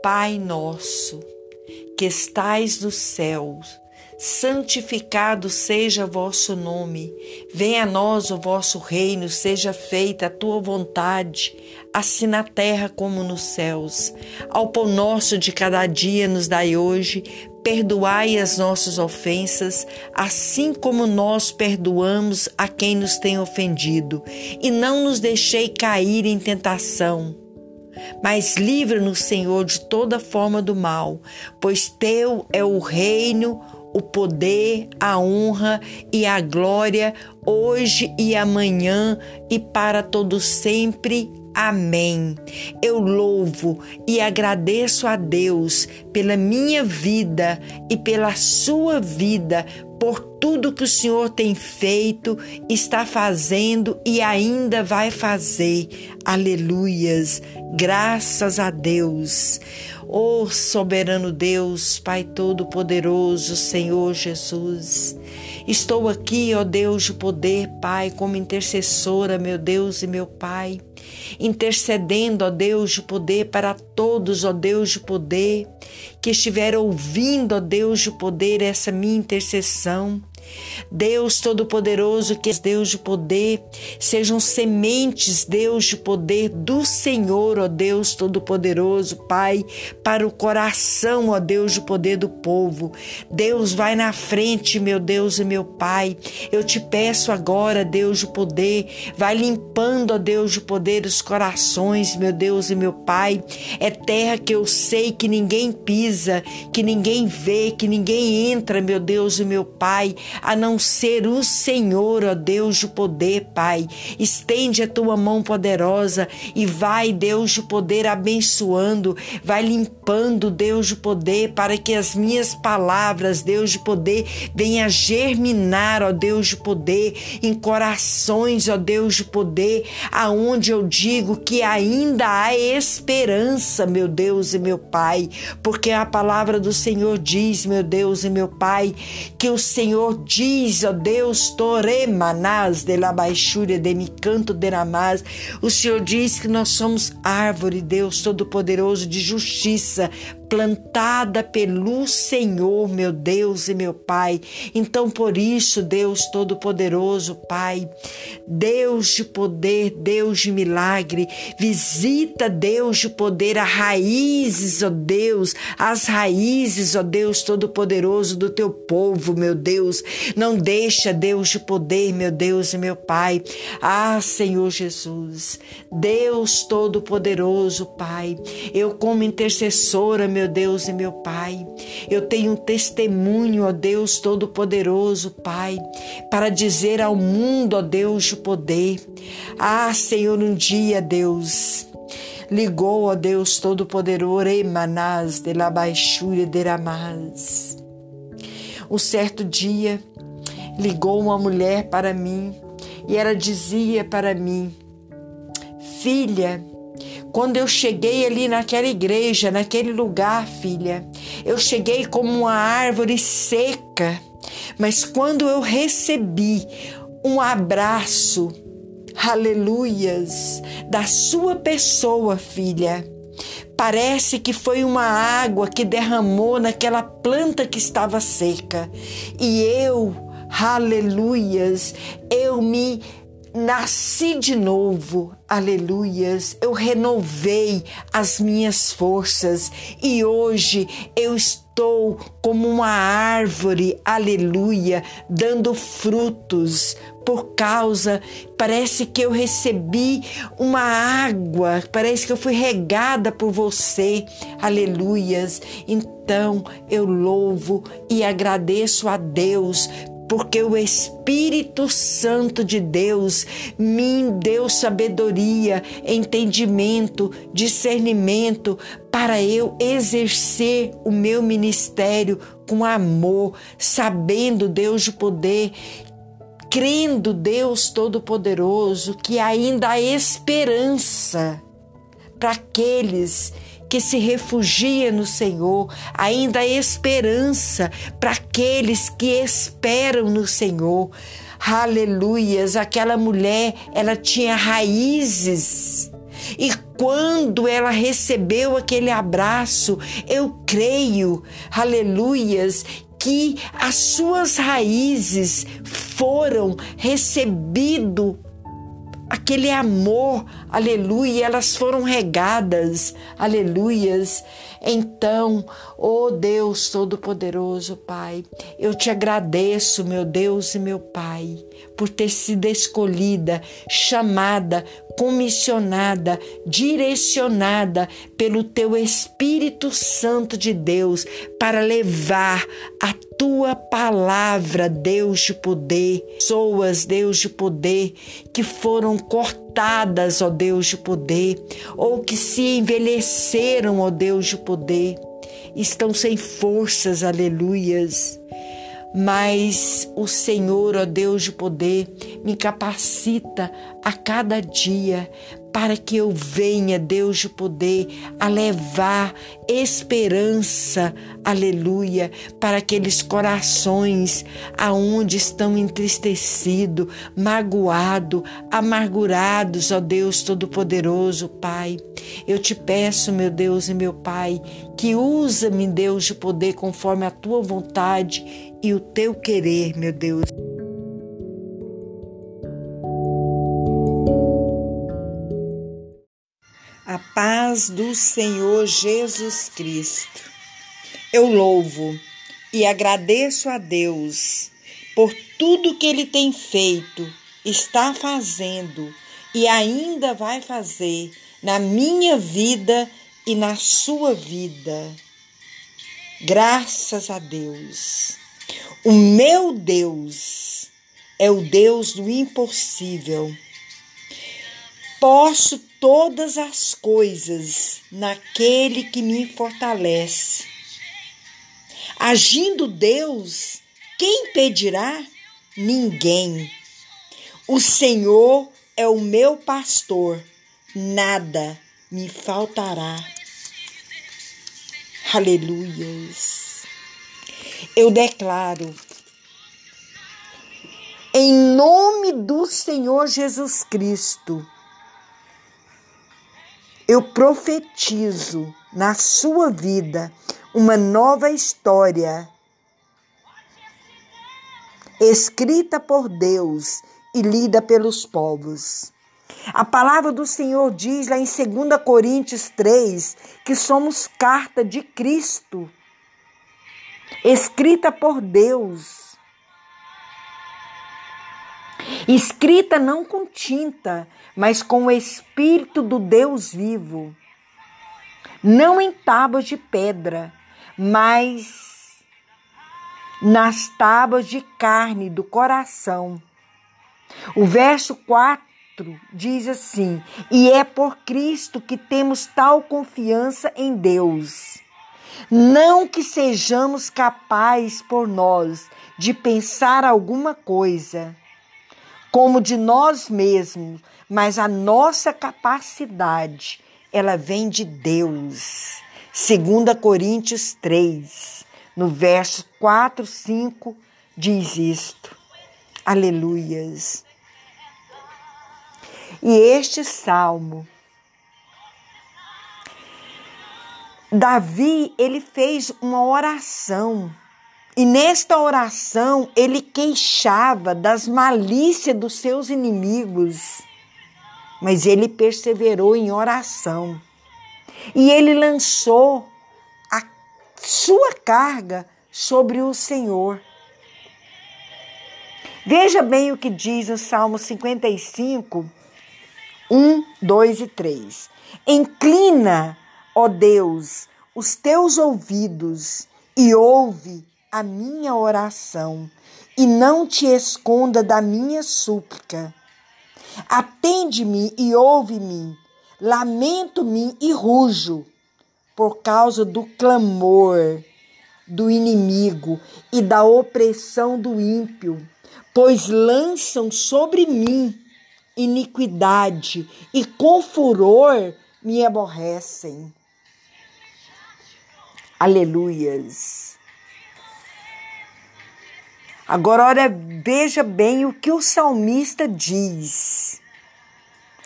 Pai nosso, que estais nos céus, santificado seja vosso nome. Venha a nós o vosso reino, seja feita a tua vontade, assim na terra como nos céus. Ao pão nosso de cada dia nos dai hoje, perdoai as nossas ofensas, assim como nós perdoamos a quem nos tem ofendido, e não nos deixei cair em tentação mas livra-nos, Senhor, de toda forma do mal, pois teu é o reino, o poder, a honra e a glória, hoje e amanhã e para todo sempre. Amém. Eu louvo e agradeço a Deus pela minha vida e pela sua vida, por tudo que o Senhor tem feito, está fazendo e ainda vai fazer. Aleluias. Graças a Deus. Ó oh, soberano Deus, Pai Todo-Poderoso, Senhor Jesus. Estou aqui, ó Deus de poder, Pai, como intercessora, meu Deus e meu Pai, intercedendo, ó Deus de poder, para todos, ó Deus de poder, que estiveram ouvindo, ó Deus de poder, essa minha intercessão. Deus Todo-Poderoso, que é Deus de poder, sejam sementes, Deus de poder do Senhor, ó Deus Todo-Poderoso, Pai, para o coração, ó Deus de poder do povo. Deus vai na frente, meu Deus e meu Pai. Eu te peço agora, Deus de poder, vai limpando, ó Deus de poder, os corações, meu Deus e meu Pai. É terra que eu sei que ninguém pisa, que ninguém vê, que ninguém entra, meu Deus e meu Pai a não ser o Senhor, ó Deus de poder, Pai. Estende a tua mão poderosa e vai, Deus de poder, abençoando, vai limpando, Deus de poder, para que as minhas palavras, Deus de poder, venha germinar, ó Deus de poder, em corações, ó Deus de poder, aonde eu digo que ainda há esperança, meu Deus e meu Pai, porque a palavra do Senhor diz, meu Deus e meu Pai, que o Senhor diz, ó Deus, Toremanás de la baixúria de mi canto de namaz. O Senhor diz que nós somos árvore, Deus Todo-Poderoso, de justiça, plantada pelo Senhor, meu Deus e meu Pai. Então, por isso, Deus Todo-Poderoso, Pai, Deus de poder, Deus de milagre, visita, Deus de poder, as raízes, ó Deus, as raízes, ó Deus Todo-Poderoso, do teu povo, meu Deus. Não deixa, Deus de poder, meu Deus e meu Pai. Ah, Senhor Jesus, Deus Todo-Poderoso, Pai, eu, como intercessora, meu meu Deus e meu Pai. Eu tenho um testemunho, ó Deus Todo-Poderoso, Pai, para dizer ao mundo, ó Deus de poder. Ah, Senhor, um dia, Deus, ligou, ó Deus Todo-Poderoso, Emanás de la baixúria de Ramaz. Um certo dia, ligou uma mulher para mim e ela dizia para mim: Filha, quando eu cheguei ali naquela igreja, naquele lugar, filha, eu cheguei como uma árvore seca, mas quando eu recebi um abraço, aleluias, da sua pessoa, filha, Parece que foi uma água que derramou naquela planta que estava seca. E eu, aleluias, eu me nasci de novo, aleluias. Eu renovei as minhas forças e hoje eu estou como uma árvore, aleluia, dando frutos. Por causa, parece que eu recebi uma água, parece que eu fui regada por você, aleluias. Então eu louvo e agradeço a Deus porque o Espírito Santo de Deus me deu sabedoria, entendimento, discernimento para eu exercer o meu ministério com amor, sabendo Deus de poder, crendo Deus Todo-Poderoso que ainda há esperança para aqueles que se refugia no Senhor, ainda há esperança para aqueles que esperam no Senhor. Aleluias, aquela mulher, ela tinha raízes. E quando ela recebeu aquele abraço, eu creio, aleluias, que as suas raízes foram recebido aquele amor, aleluia, elas foram regadas, aleluias. Então, oh Deus Todo-Poderoso, Pai, eu te agradeço, meu Deus e meu Pai, por ter sido escolhida, chamada, comissionada, direcionada pelo teu Espírito Santo de Deus para levar a tua palavra, Deus de poder, pessoas, Deus de poder, que foram cortadas, ó Deus de poder, ou que se envelheceram, ó Deus de poder, estão sem forças, aleluias. Mas o Senhor, ó Deus de poder, me capacita a cada dia para que eu venha, Deus de poder, a levar esperança, aleluia, para aqueles corações aonde estão entristecidos, magoados, amargurados, ó Deus Todo-Poderoso, Pai. Eu te peço, meu Deus e meu Pai, que usa-me, Deus de poder, conforme a tua vontade e o teu querer, meu Deus. A paz do Senhor Jesus Cristo. Eu louvo e agradeço a Deus por tudo que Ele tem feito, está fazendo e ainda vai fazer na minha vida e na sua vida. Graças a Deus. O meu Deus é o Deus do impossível. Posso todas as coisas naquele que me fortalece. Agindo Deus, quem impedirá? Ninguém. O Senhor é o meu pastor, nada me faltará. Aleluias eu declaro, em nome do Senhor Jesus Cristo, eu profetizo na sua vida uma nova história escrita por Deus e lida pelos povos. A palavra do Senhor diz lá em 2 Coríntios 3 que somos carta de Cristo escrita por Deus. Escrita não com tinta, mas com o Espírito do Deus vivo. Não em tábuas de pedra, mas nas tábuas de carne do coração. O verso 4 diz assim: E é por Cristo que temos tal confiança em Deus. Não que sejamos capazes por nós de pensar alguma coisa como de nós mesmos, mas a nossa capacidade, ela vem de Deus. 2 Coríntios 3, no verso 4, 5, diz isto. Aleluias. E este salmo Davi, ele fez uma oração. E nesta oração, ele queixava das malícias dos seus inimigos. Mas ele perseverou em oração. E ele lançou a sua carga sobre o Senhor. Veja bem o que diz o Salmo 55, 1, 2 e 3. Inclina ó Deus, os teus ouvidos e ouve a minha oração, e não te esconda da minha súplica. Atende-me e ouve-me, lamento-me e rujo, por causa do clamor do inimigo e da opressão do ímpio, pois lançam sobre mim iniquidade e com furor me aborrecem. Aleluias. Agora, olha, veja bem o que o salmista diz.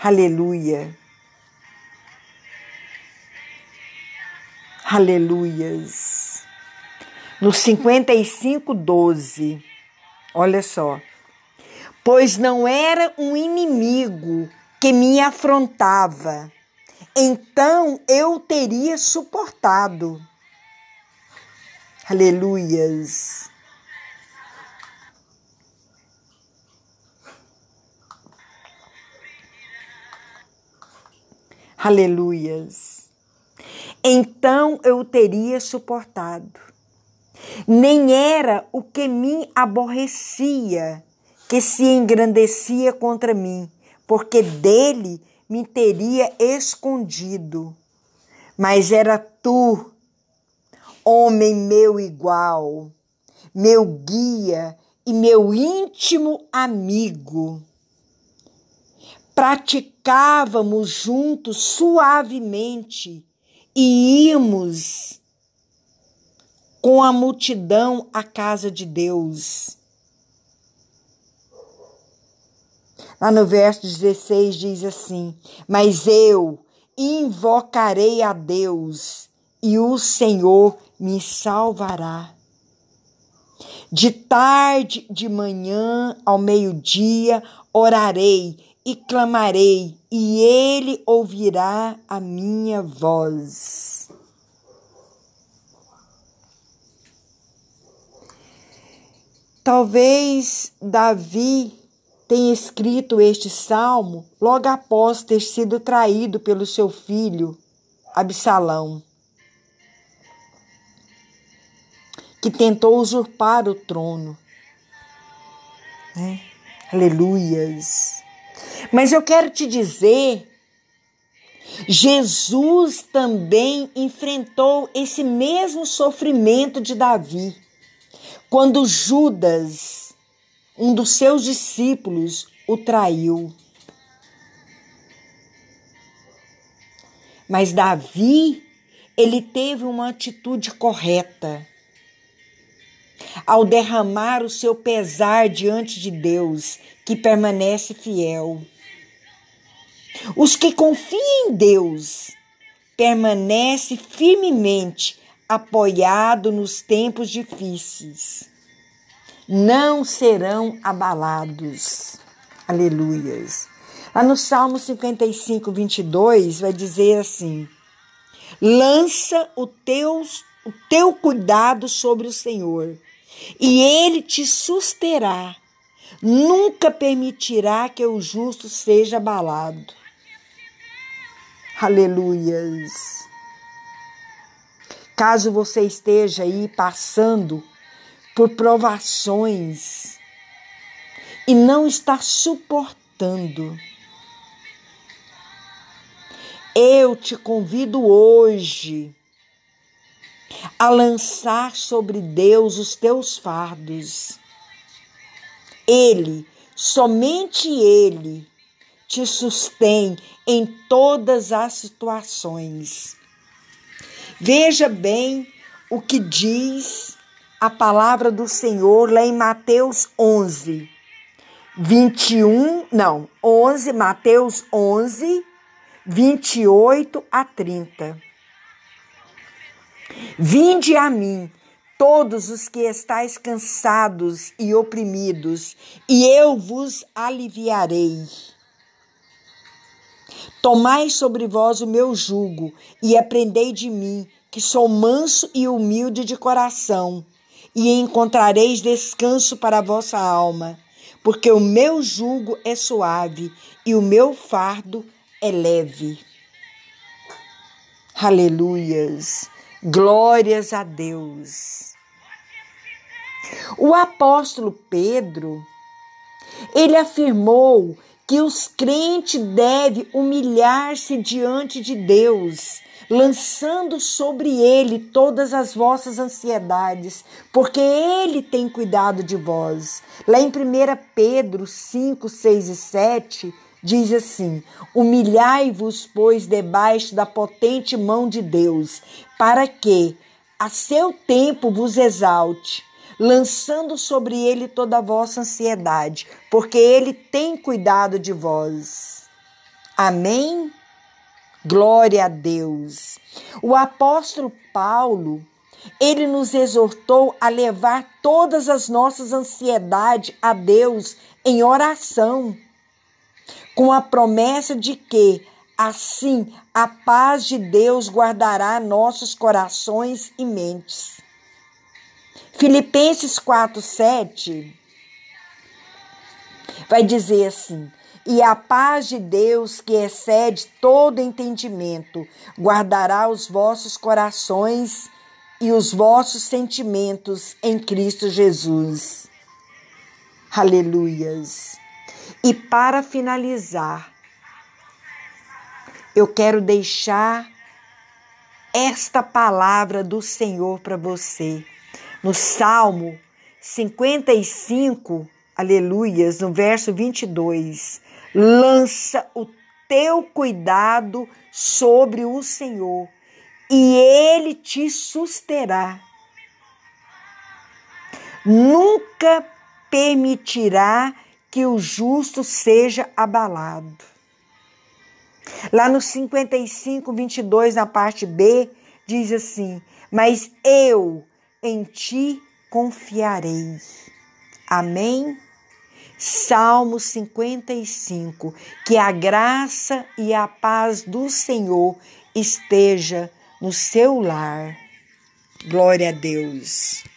Aleluia. Aleluias. No 55, 12. Olha só. Pois não era um inimigo que me afrontava, então eu teria suportado. Aleluias. Aleluias. Então eu teria suportado. Nem era o que me aborrecia que se engrandecia contra mim, porque dele me teria escondido. Mas era tu, homem meu igual, meu guia e meu íntimo amigo praticávamos juntos suavemente e íamos com a multidão à casa de Deus. Lá no verso 16 diz assim: Mas eu invocarei a Deus e o Senhor me salvará. De tarde, de manhã, ao meio-dia, orarei e clamarei, e ele ouvirá a minha voz. Talvez Davi tenha escrito este salmo logo após ter sido traído pelo seu filho Absalão, que tentou usurpar o trono. Né? Aleluias. Mas eu quero te dizer, Jesus também enfrentou esse mesmo sofrimento de Davi, quando Judas, um dos seus discípulos, o traiu. Mas Davi, ele teve uma atitude correta ao derramar o seu pesar diante de Deus, que permanece fiel. Os que confiam em Deus permanece firmemente apoiado nos tempos difíceis. Não serão abalados. Aleluias. Lá no Salmo 55, 22, vai dizer assim: Lança o teu, o teu cuidado sobre o Senhor, e ele te susterá. Nunca permitirá que o justo seja abalado. Aleluias. Caso você esteja aí passando por provações e não está suportando, eu te convido hoje a lançar sobre Deus os teus fardos. Ele, somente Ele, te sustém em todas as situações. Veja bem o que diz a palavra do Senhor lá em Mateus 11, 21, não, 11, Mateus 11, 28 a 30. Vinde a mim, todos os que estáis cansados e oprimidos, e eu vos aliviarei. Tomai sobre vós o meu jugo e aprendei de mim, que sou manso e humilde de coração, e encontrareis descanso para a vossa alma, porque o meu jugo é suave e o meu fardo é leve. Aleluias. Glórias a Deus. O apóstolo Pedro, ele afirmou que os crentes devem humilhar-se diante de Deus, lançando sobre ele todas as vossas ansiedades, porque ele tem cuidado de vós. Lá em 1 Pedro 5, 6 e 7, diz assim: Humilhai-vos, pois, debaixo da potente mão de Deus, para que, a seu tempo, vos exalte lançando sobre ele toda a vossa ansiedade, porque ele tem cuidado de vós. Amém? Glória a Deus. O apóstolo Paulo, ele nos exortou a levar todas as nossas ansiedades a Deus em oração, com a promessa de que assim a paz de Deus guardará nossos corações e mentes. Filipenses 4:7 vai dizer assim: e a paz de Deus, que excede todo entendimento, guardará os vossos corações e os vossos sentimentos em Cristo Jesus. Aleluias. E para finalizar, eu quero deixar esta palavra do Senhor para você. No Salmo 55, aleluias, no verso 22 lança o teu cuidado sobre o Senhor e ele te susterá. Nunca permitirá que o justo seja abalado. Lá no 55, 22, na parte B, diz assim: Mas eu em ti confiarei. Amém? Salmo 55. Que a graça e a paz do Senhor esteja no seu lar. Glória a Deus.